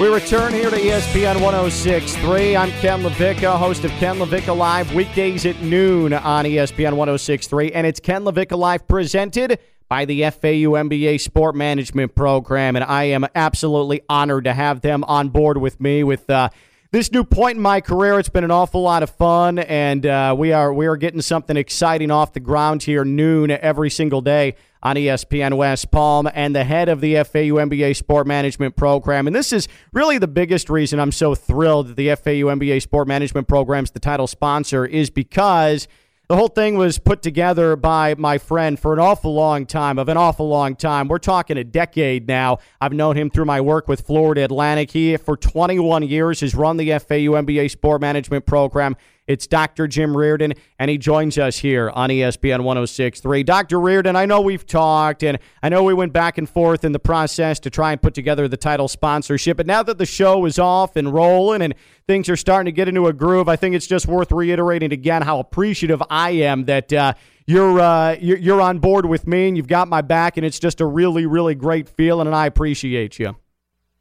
We return here to ESPN 1063. I'm Ken LaVicka, host of Ken LaVicka Live, weekdays at noon on ESPN 1063. And it's Ken LaVicka Live presented by the FAU MBA Sport Management Program. And I am absolutely honored to have them on board with me with. Uh, this new point in my career, it's been an awful lot of fun, and uh, we are we are getting something exciting off the ground here noon every single day on ESPN West Palm and the head of the FAU MBA Sport Management Program. And this is really the biggest reason I'm so thrilled that the FAU MBA Sport Management Program is the title sponsor is because the whole thing was put together by my friend for an awful long time, of an awful long time. We're talking a decade now. I've known him through my work with Florida Atlantic. He, for 21 years, has run the FAU MBA Sport Management Program. It's Dr. Jim Riordan, and he joins us here on ESPN 1063. Dr. Riordan, I know we've talked, and I know we went back and forth in the process to try and put together the title sponsorship, but now that the show is off and rolling and things are starting to get into a groove, I think it's just worth reiterating again how appreciative I am that. Uh, you're, uh, you're on board with me and you've got my back and it's just a really really great feeling and I appreciate you.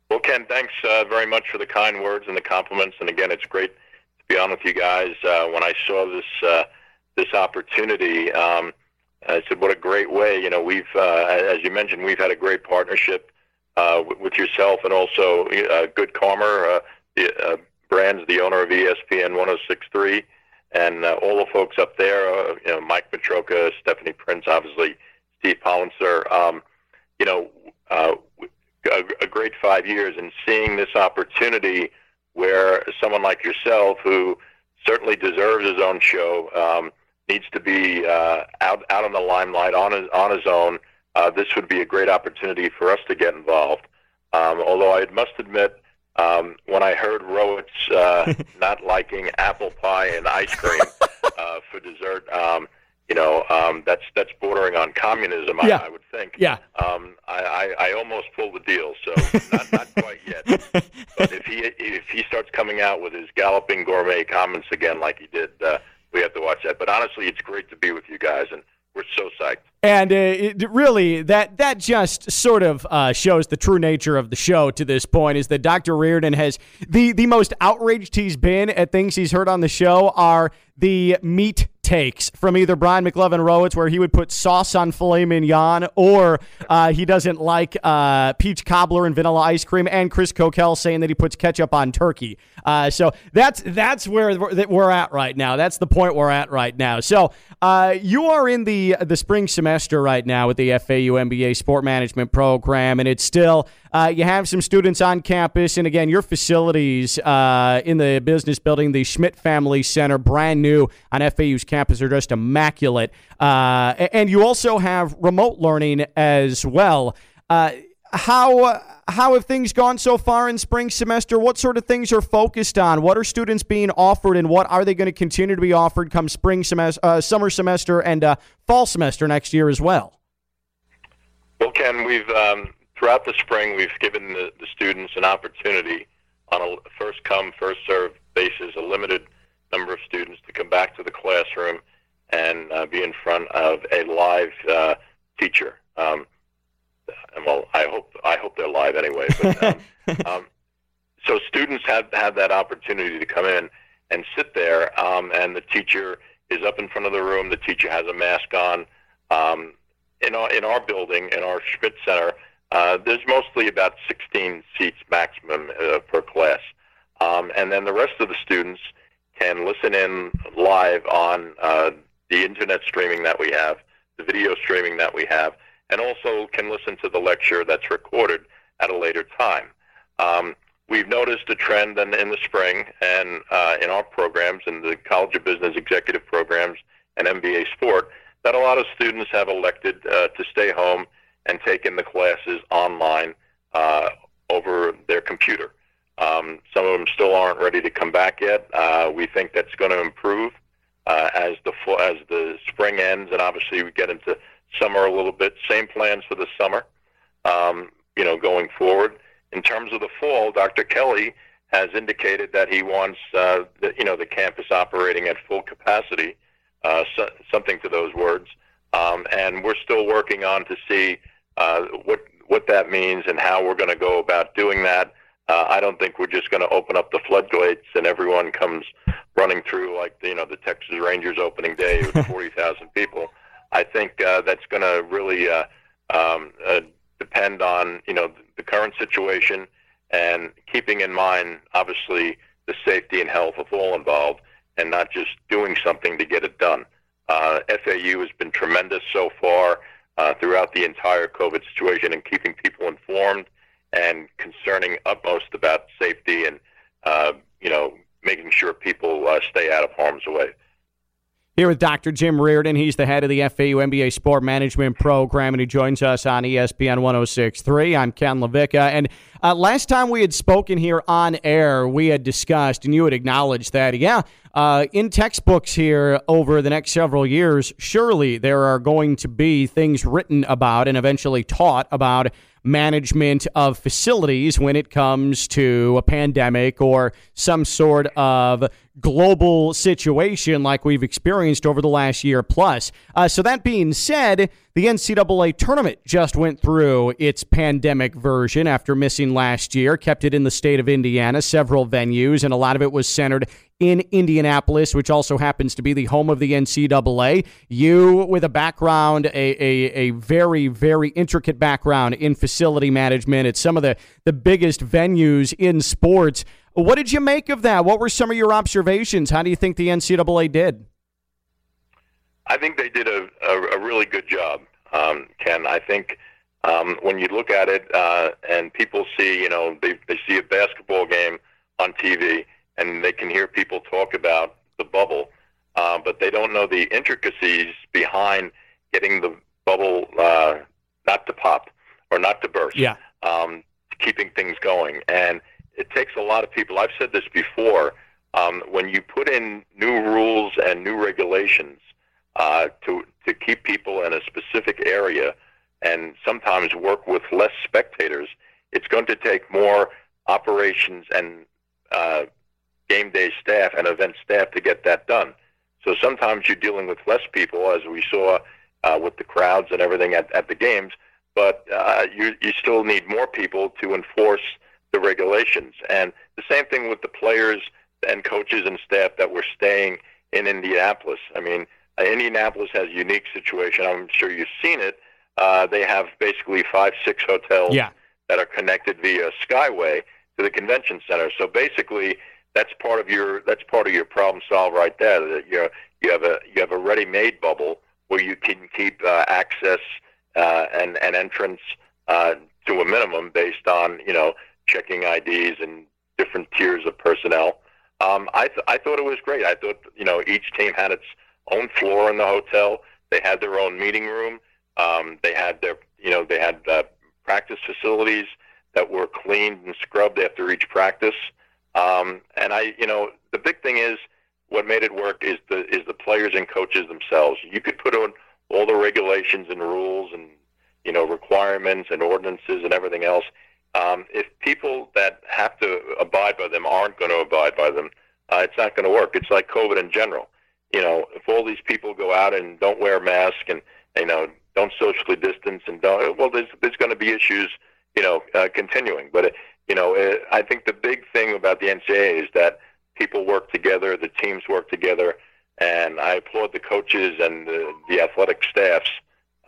Well, Ken, thanks uh, very much for the kind words and the compliments. And again, it's great be on with you guys. Uh, when I saw this uh, this opportunity, um, I said, "What a great way!" You know, we've, uh, as you mentioned, we've had a great partnership uh, with, yourself and also uh, Good Karma, uh, the, uh, Brands, the owner of ESPN 106.3, and uh, all the folks up there. Uh, you know, Mike Petroka, Stephanie Prince, obviously Steve Pollenster. Um, you know, uh, a, a great five years, and seeing this opportunity where someone like yourself, who certainly deserves his own show, um, needs to be uh, out out in the limelight on his on his own. Uh, this would be a great opportunity for us to get involved. Um, although I must admit, um, when I heard Rowitz uh, not liking apple pie and ice cream uh, for dessert, um, you know, um, that's that's bordering on communism. Yeah. I, I would think. Yeah. Um, I, I, I almost pulled the deal, so not, not quite yet. But if he if he starts coming out with his galloping gourmet comments again, like he did, uh, we have to watch that. But honestly, it's great to be with you guys, and we're so psyched. And uh, it, really, that that just sort of uh, shows the true nature of the show to this point. Is that Dr. Riordan has the the most outraged he's been at things he's heard on the show are the meat takes from either Brian McLevin Rowitz, where he would put sauce on filet mignon, or uh, he doesn't like uh, peach cobbler and vanilla ice cream, and Chris Coquel saying that he puts ketchup on turkey. Uh, so that's that's where we're at right now. That's the point we're at right now. So uh, you are in the the spring semester right now with the FAU MBA Sport Management Program, and it's still uh, you have some students on campus, and again, your facilities uh, in the business building, the Schmidt Family Center, brand new on FAU's campus, are just immaculate. Uh, and you also have remote learning as well. Uh, how how have things gone so far in spring semester? What sort of things are focused on? What are students being offered, and what are they going to continue to be offered come spring semester, uh, summer semester, and uh, fall semester next year as well? Well, Ken, we've um, throughout the spring, we've given the, the students an opportunity on a first come, first served basis, a limited number of students to come back to the classroom and uh, be in front of a live uh, teacher. Um, well, I hope I hope they're live anyway. But, um, um, so students have have that opportunity to come in and sit there, um, and the teacher is up in front of the room. The teacher has a mask on. Um, in our in our building, in our Schmidt Center, uh, there's mostly about 16 seats maximum uh, per class. Um, and then the rest of the students can listen in live on uh, the internet streaming that we have, the video streaming that we have, and also can listen to the lecture that's recorded at a later time. Um, we've noticed a trend in, in the spring and uh, in our programs, in the College of Business Executive programs and MBA Sport, that a lot of students have elected uh, to stay home and taken the classes online uh, over their computer. Um, some of them still aren't ready to come back yet. Uh, we think that's going to improve uh, as the as the spring ends, and obviously we get into summer a little bit. Same plans for the summer. Um, you know, going forward. In terms of the fall, Dr. Kelly has indicated that he wants uh, the, you know the campus operating at full capacity, uh, so, something to those words. Um, and we're still working on to see uh, what what that means and how we're going to go about doing that. Uh, I don't think we're just going to open up the floodgates and everyone comes running through like you know the Texas Rangers opening day with 40,000 people. I think uh, that's going to really uh, um, uh, depend on you know the current situation and keeping in mind obviously the safety and health of all involved and not just doing something to get it done. Uh, FAU has been tremendous so far uh, throughout the entire COVID situation and keeping people informed and concerning utmost about safety and uh, you know making sure people uh, stay out of harm's way. Here with Dr. Jim Riordan. He's the head of the FAU MBA Sport Management Program, and he joins us on ESPN 106.3. I'm Ken LaVicka. And uh, last time we had spoken here on air, we had discussed, and you had acknowledged that, yeah, uh, in textbooks here over the next several years, surely there are going to be things written about and eventually taught about management of facilities when it comes to a pandemic or some sort of global situation like we've experienced over the last year plus. Uh, so, that being said, the NCAA tournament just went through its pandemic version after missing last year, kept it in the state of Indiana, several venues, and a lot of it was centered in Indianapolis, which also happens to be the home of the NCAA. You, with a background, a, a, a very, very intricate background in facility management at some of the, the biggest venues in sports. What did you make of that? What were some of your observations? How do you think the NCAA did? I think they did a, a, really good job, um, Ken. I think um, when you look at it uh, and people see, you know, they, they see a basketball game on TV and they can hear people talk about the bubble, uh, but they don't know the intricacies behind getting the bubble uh, not to pop or not to burst. Yeah. Um, keeping things going. And it takes a lot of people. I've said this before. Um, when you put in new rules and new regulations uh, to to keep people in a specific area, and sometimes work with less spectators, it's going to take more operations and uh, game day staff and event staff to get that done. So sometimes you're dealing with less people, as we saw uh, with the crowds and everything at, at the games, but uh, you, you still need more people to enforce the regulations. And the same thing with the players and coaches and staff that were staying in Indianapolis. I mean, Indianapolis has a unique situation. I'm sure you've seen it. Uh, they have basically five, six hotels yeah. that are connected via Skyway to the convention center. So basically, that's part of your that's part of your problem solved right there. That you you have a you have a ready-made bubble where you can keep uh, access uh, and and entrance uh, to a minimum based on you know checking IDs and different tiers of personnel. Um, I th- I thought it was great. I thought you know each team had its own floor in the hotel. They had their own meeting room. Um, they had their you know they had uh, practice facilities that were cleaned and scrubbed after each practice. Um, and I, you know, the big thing is what made it work is the is the players and coaches themselves. You could put on all the regulations and rules and you know requirements and ordinances and everything else. Um, if people that have to abide by them aren't going to abide by them, uh, it's not going to work. It's like COVID in general. You know, if all these people go out and don't wear a mask and you know don't socially distance and don't, well, there's there's going to be issues. You know, uh, continuing. But you know, it, I think the big thing about the NCAA is that people work together, the teams work together, and I applaud the coaches and the, the athletic staffs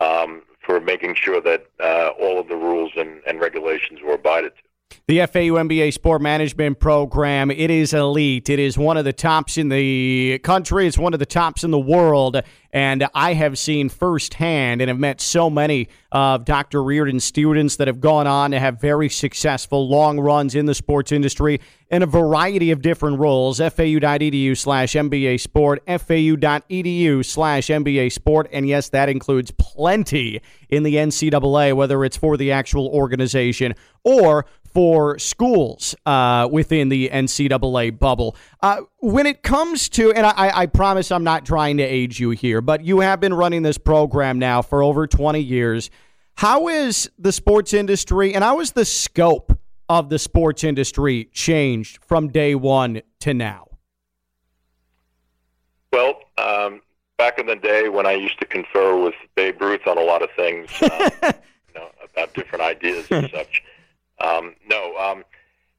um, for making sure that uh, all of the rules and, and regulations were abided to. The FAU MBA Sport Management Program, it is elite. It is one of the tops in the country. It's one of the tops in the world. And I have seen firsthand and have met so many of Dr. Riordan's students that have gone on to have very successful long runs in the sports industry in a variety of different roles. FAU.edu slash MBA Sport, FAU.edu slash MBA Sport. And yes, that includes plenty in the NCAA, whether it's for the actual organization or for schools uh, within the NCAA bubble. Uh, when it comes to, and I, I, promise I'm not trying to age you here, but you have been running this program now for over 20 years. How is the sports industry and how is the scope of the sports industry changed from day one to now? Well, um, back in the day when I used to confer with Babe Ruth on a lot of things, uh, you know, about different ideas and such. Um, no, um,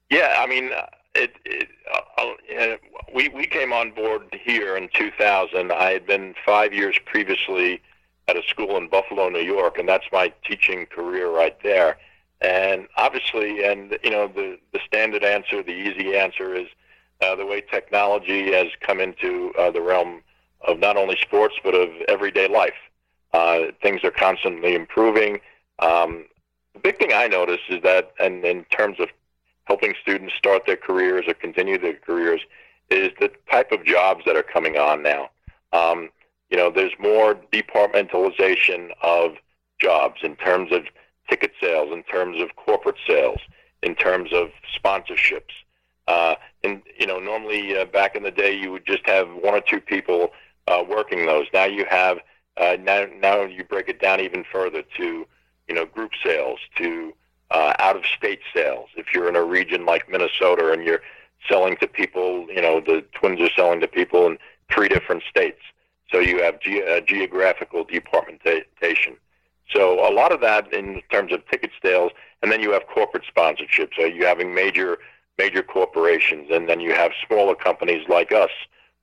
Yeah, I mean, uh, it, it uh, we we came on board here in 2000. I had been five years previously at a school in Buffalo, New York, and that's my teaching career right there. And obviously, and you know, the the standard answer, the easy answer is uh, the way technology has come into uh, the realm of not only sports but of everyday life. Uh, things are constantly improving. Um, the big thing I notice is that, and in terms of helping students start their careers or continue their careers, is the type of jobs that are coming on now. Um, you know, there's more departmentalization of jobs in terms of ticket sales, in terms of corporate sales, in terms of sponsorships. Uh, and you know, normally uh, back in the day, you would just have one or two people uh, working those. Now you have uh, now now you break it down even further to you know group sales, to uh, out of state sales. If you're in a region like Minnesota and you're selling to people, you know the Twins are selling to people in three different states. So you have ge- uh, geographical departmentation. So a lot of that in terms of ticket sales, and then you have corporate sponsorships. So you're having major major corporations, and then you have smaller companies like us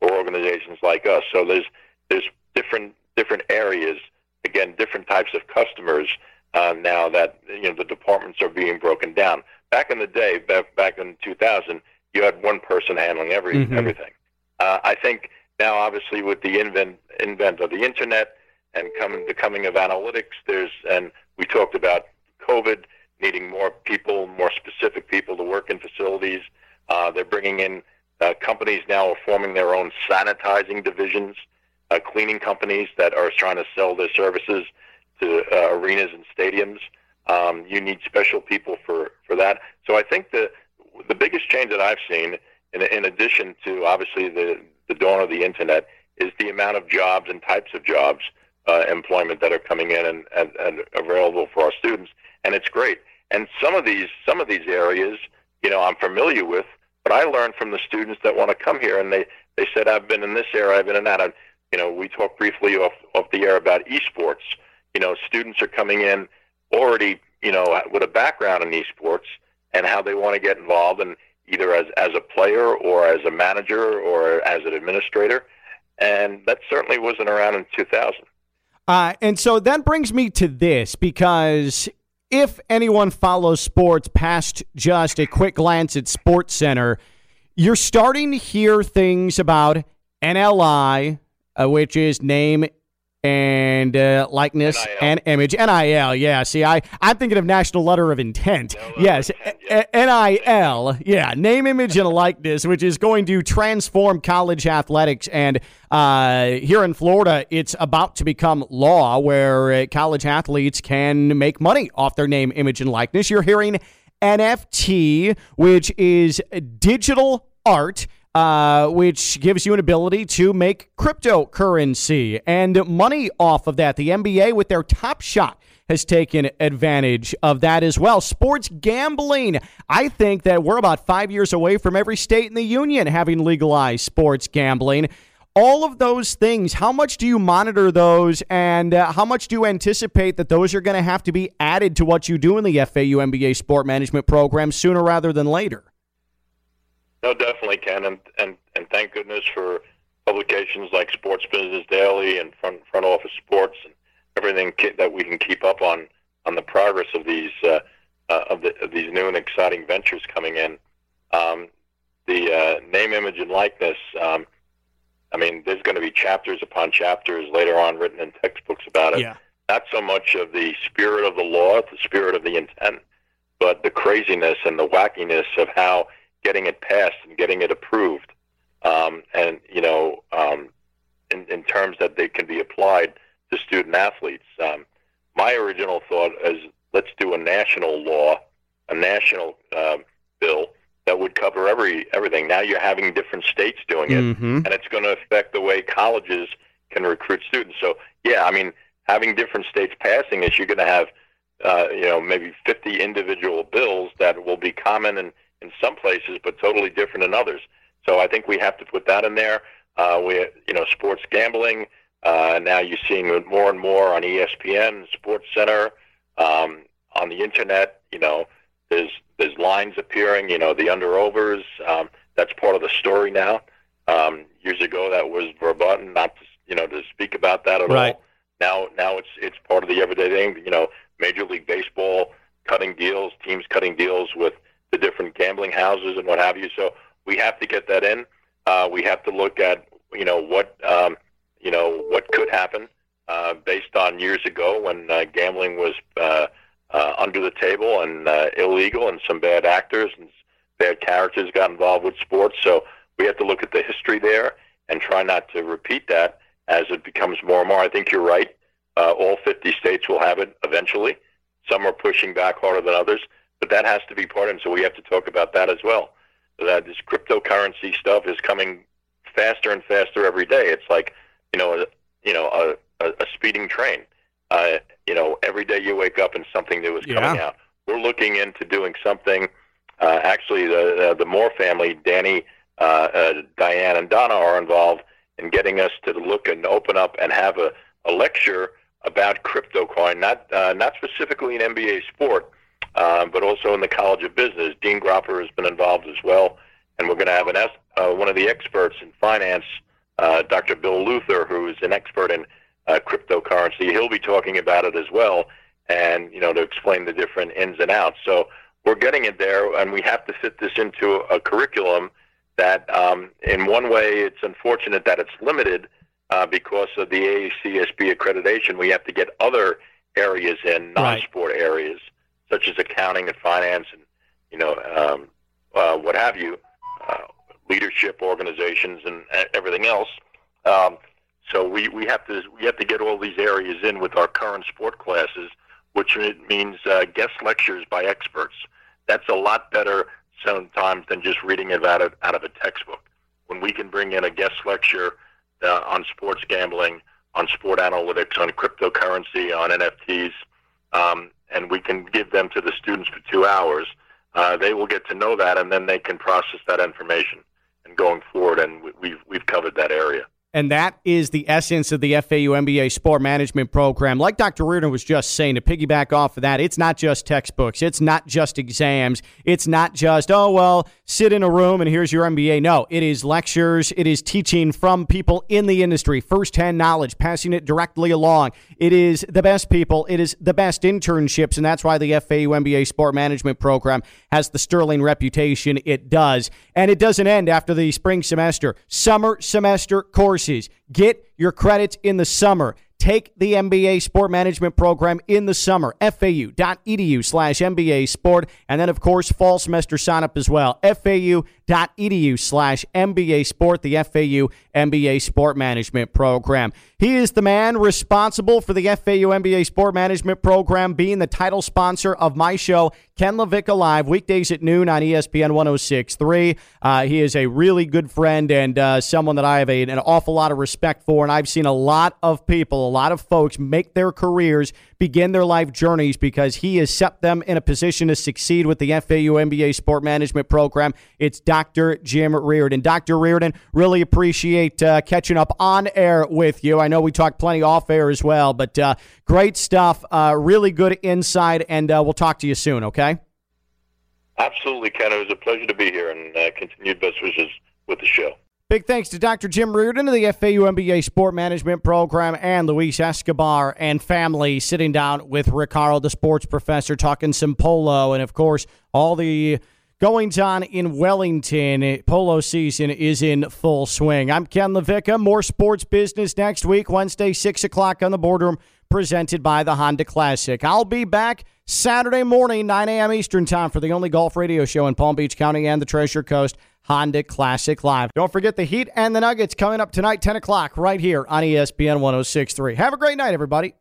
or organizations like us. So there's there's different different areas, again, different types of customers uh, now that you know the departments are being broken down. Back in the day, back back in 2000, you had one person handling every mm-hmm. everything. Uh, I think now, obviously, with the invent invent of the internet and coming the coming of analytics, there's and we talked about COVID needing more people, more specific people to work in facilities. Uh, they're bringing in uh, companies now are forming their own sanitizing divisions, uh, cleaning companies that are trying to sell their services to uh, arenas and stadiums. Um, you need special people for, for that. So I think the the biggest change that I've seen, in, in addition to obviously the the dawn of the internet, is the amount of jobs and types of jobs, uh, employment that are coming in and, and, and available for our students, and it's great. And some of these some of these areas, you know, I'm familiar with, but I learned from the students that want to come here, and they they said I've been in this area, I've been in that. And, you know, we talked briefly off off the air about esports. You know, students are coming in already, you know, with a background in esports and how they want to get involved, and either as as a player or as a manager or as an administrator. And that certainly wasn't around in 2000. Uh, and so that brings me to this because if anyone follows sports past just a quick glance at Sports Center, you're starting to hear things about NLI, uh, which is name and uh, likeness NIL. and image. NIL, yeah. See, I, I'm thinking of National Letter of Intent. No, yes, intent. NIL, yeah. Name, image, and likeness, which is going to transform college athletics. And uh, here in Florida, it's about to become law where uh, college athletes can make money off their name, image, and likeness. You're hearing NFT, which is digital art uh, which gives you an ability to make cryptocurrency and money off of that. The NBA, with their Top Shot, has taken advantage of that as well. Sports gambling. I think that we're about five years away from every state in the union having legalized sports gambling. All of those things, how much do you monitor those, and uh, how much do you anticipate that those are going to have to be added to what you do in the FAU MBA sport management program sooner rather than later? No, definitely, Ken, and and and thank goodness for publications like Sports Business Daily and Front Front Office Sports and everything that we can keep up on on the progress of these uh, uh, of, the, of these new and exciting ventures coming in. Um, the uh, name, image, and likeness. Um, I mean, there's going to be chapters upon chapters later on written in textbooks about it. Yeah. Not so much of the spirit of the law, the spirit of the intent, but the craziness and the wackiness of how getting it passed and getting it approved, um, and you know, um, in, in terms that they can be applied to student athletes. Um, my original thought is let's do a national law, a national uh, bill that would cover every everything. Now you're having different states doing it, mm-hmm. and it's going to affect the way colleges can recruit students. So yeah, I mean, having different states passing is you're going to have uh, you know maybe 50 individual bills that will be common and in some places, but totally different in others. So I think we have to put that in there. Uh, we, you know, sports gambling. Uh, now you're seeing it more and more on ESPN, Sports Center, um, on the internet. You know, There's there's lines appearing. You know, the under overs. Um, that's part of the story now. Um, years ago, that was verboten, not to, you know to speak about that at right. all. Now, now it's it's part of the everyday thing. You know, Major League Baseball cutting deals, teams cutting deals with the different gambling houses and what have you. So we have to get that in. Uh, we have to look at you know what um, you know what could happen uh, based on years ago when uh, gambling was uh, uh, under the table and uh, illegal, and some bad actors and bad characters got involved with sports. So we have to look at the history there and try not to repeat that as it becomes more and more. I think you're right. Uh, all 50 states will have it eventually. Some are pushing back harder than others, but that has to be part of it. So we have to talk about that as well. That this cryptocurrency stuff is coming faster and faster every day. It's like, you know, a, you know, a, a, speeding train. Uh, you know, every day you wake up and something new is coming Yeah. out. We're looking into doing something. Uh, actually, the the Moore family, Danny, uh, uh, Diane, and Donna are involved in getting us to look and open up and have a, a lecture about crypto coin, not uh, not specifically an MBA sport, um, but also in the College of Business. Dean Gropper has been involved as well, and we're going to have an uh, one of the experts in finance, uh, Dr. Bill Luther, who is an expert in uh, cryptocurrency. He'll be talking about it as well, and you know to explain the different ins and outs. So we're getting it there, and we have to fit this into a curriculum that, um, in one way, it's unfortunate that it's limited uh, because of the AACSB accreditation. We have to get other areas in, non-sport areas, such as accounting and finance, and you know um, uh, what have you, uh, leadership organizations, and everything else. Um, so we, we have to we have to get all these areas in with our current sport classes, which means uh, guest lectures by experts. That's a lot better sometimes than just reading it out of a textbook. When we can bring in a guest lecture uh, on sports gambling, on sport analytics, on cryptocurrency, on NFTs, um, and we can give them to the students for two hours, uh, they will get to know that, and then they can process that information. And going forward, and we- we've we've covered that area. And that is the essence of the FAU MBA Sport Management Program. Like Dr. Riordan was just saying, to piggyback off of that, it's not just textbooks, it's not just exams, it's not just, oh, well, sit in a room and here's your MBA. No, it is lectures, it is teaching from people in the industry, firsthand knowledge, passing it directly along. It is the best people, it is the best internships, and that's why the FAU MBA Sport Management Program has the sterling reputation it does. And it doesn't end after the spring semester. Summer semester Get your credits in the summer. Take the MBA Sport Management Program in the summer. FAU.edu slash MBA Sport. And then, of course, fall semester sign up as well. FAU.edu slash MBA Sport, the FAU MBA Sport Management Program. He is the man responsible for the FAU MBA Sport Management Program being the title sponsor of my show, Ken LaVicka Live, weekdays at noon on ESPN 1063. Uh, he is a really good friend and uh, someone that I have a, an awful lot of respect for. And I've seen a lot of people, a lot of folks make their careers, begin their life journeys because he has set them in a position to succeed with the FAU MBA Sport Management Program. It's Dr. Jim Riordan. Dr. Riordan, really appreciate uh, catching up on air with you. I know we talked plenty off air as well, but uh, great stuff. Uh, really good insight, and uh, we'll talk to you soon, okay? Absolutely, Ken. It was a pleasure to be here, and uh, continued best wishes with the show. Big thanks to Dr. Jim Riordan of the FAU MBA Sport Management Program and Luis Escobar and family sitting down with Ricardo, the sports professor, talking some polo and, of course, all the goings on in Wellington. Polo season is in full swing. I'm Ken LaVicka. More sports business next week, Wednesday, 6 o'clock on the boardroom, presented by the Honda Classic. I'll be back Saturday morning, 9 a.m. Eastern Time, for the only golf radio show in Palm Beach County and the Treasure Coast, Honda Classic Live. Don't forget the Heat and the Nuggets coming up tonight, 10 o'clock, right here on ESPN 1063. Have a great night, everybody.